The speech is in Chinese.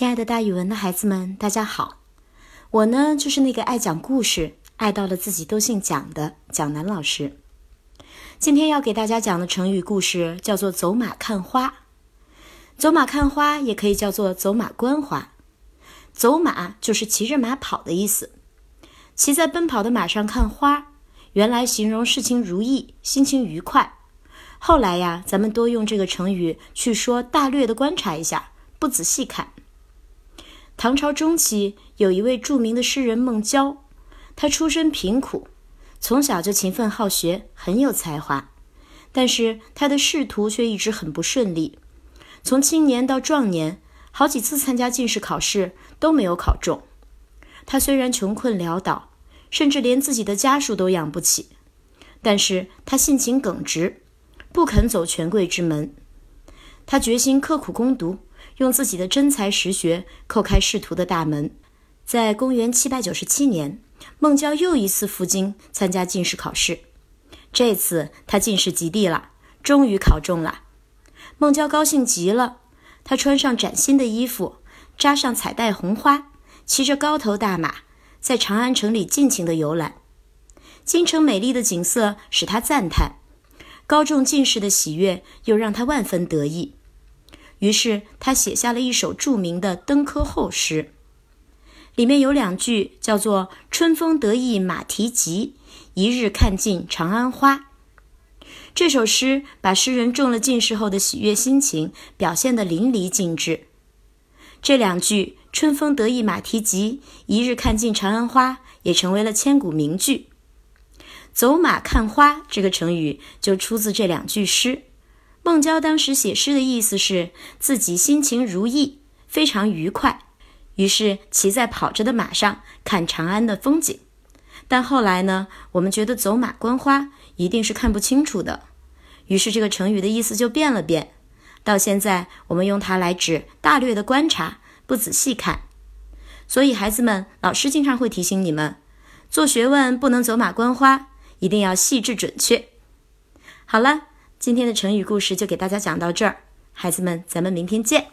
亲爱的，大语文的孩子们，大家好！我呢，就是那个爱讲故事、爱到了自己都姓蒋的蒋楠老师。今天要给大家讲的成语故事叫做“走马看花”。走马看花也可以叫做走马观花。走马就是骑着马跑的意思。骑在奔跑的马上看花，原来形容事情如意、心情愉快。后来呀，咱们多用这个成语去说大略的观察一下，不仔细看。唐朝中期，有一位著名的诗人孟郊，他出身贫苦，从小就勤奋好学，很有才华。但是他的仕途却一直很不顺利，从青年到壮年，好几次参加进士考试都没有考中。他虽然穷困潦倒，甚至连自己的家属都养不起，但是他性情耿直，不肯走权贵之门。他决心刻苦攻读。用自己的真才实学叩开仕途的大门。在公元七百九十七年，孟郊又一次赴京参加进士考试。这次他进士及第了，终于考中了。孟郊高兴极了，他穿上崭新的衣服，扎上彩带红花，骑着高头大马，在长安城里尽情的游览。京城美丽的景色使他赞叹，高中进士的喜悦又让他万分得意。于是他写下了一首著名的登科后诗，里面有两句叫做“春风得意马蹄疾，一日看尽长安花”。这首诗把诗人中了进士后的喜悦心情表现得淋漓尽致。这两句“春风得意马蹄疾，一日看尽长安花”也成为了千古名句。“走马看花”这个成语就出自这两句诗。孟郊当时写诗的意思是自己心情如意，非常愉快，于是骑在跑着的马上看长安的风景。但后来呢，我们觉得走马观花一定是看不清楚的，于是这个成语的意思就变了变。到现在，我们用它来指大略的观察，不仔细看。所以孩子们，老师经常会提醒你们，做学问不能走马观花，一定要细致准确。好了。今天的成语故事就给大家讲到这儿，孩子们，咱们明天见。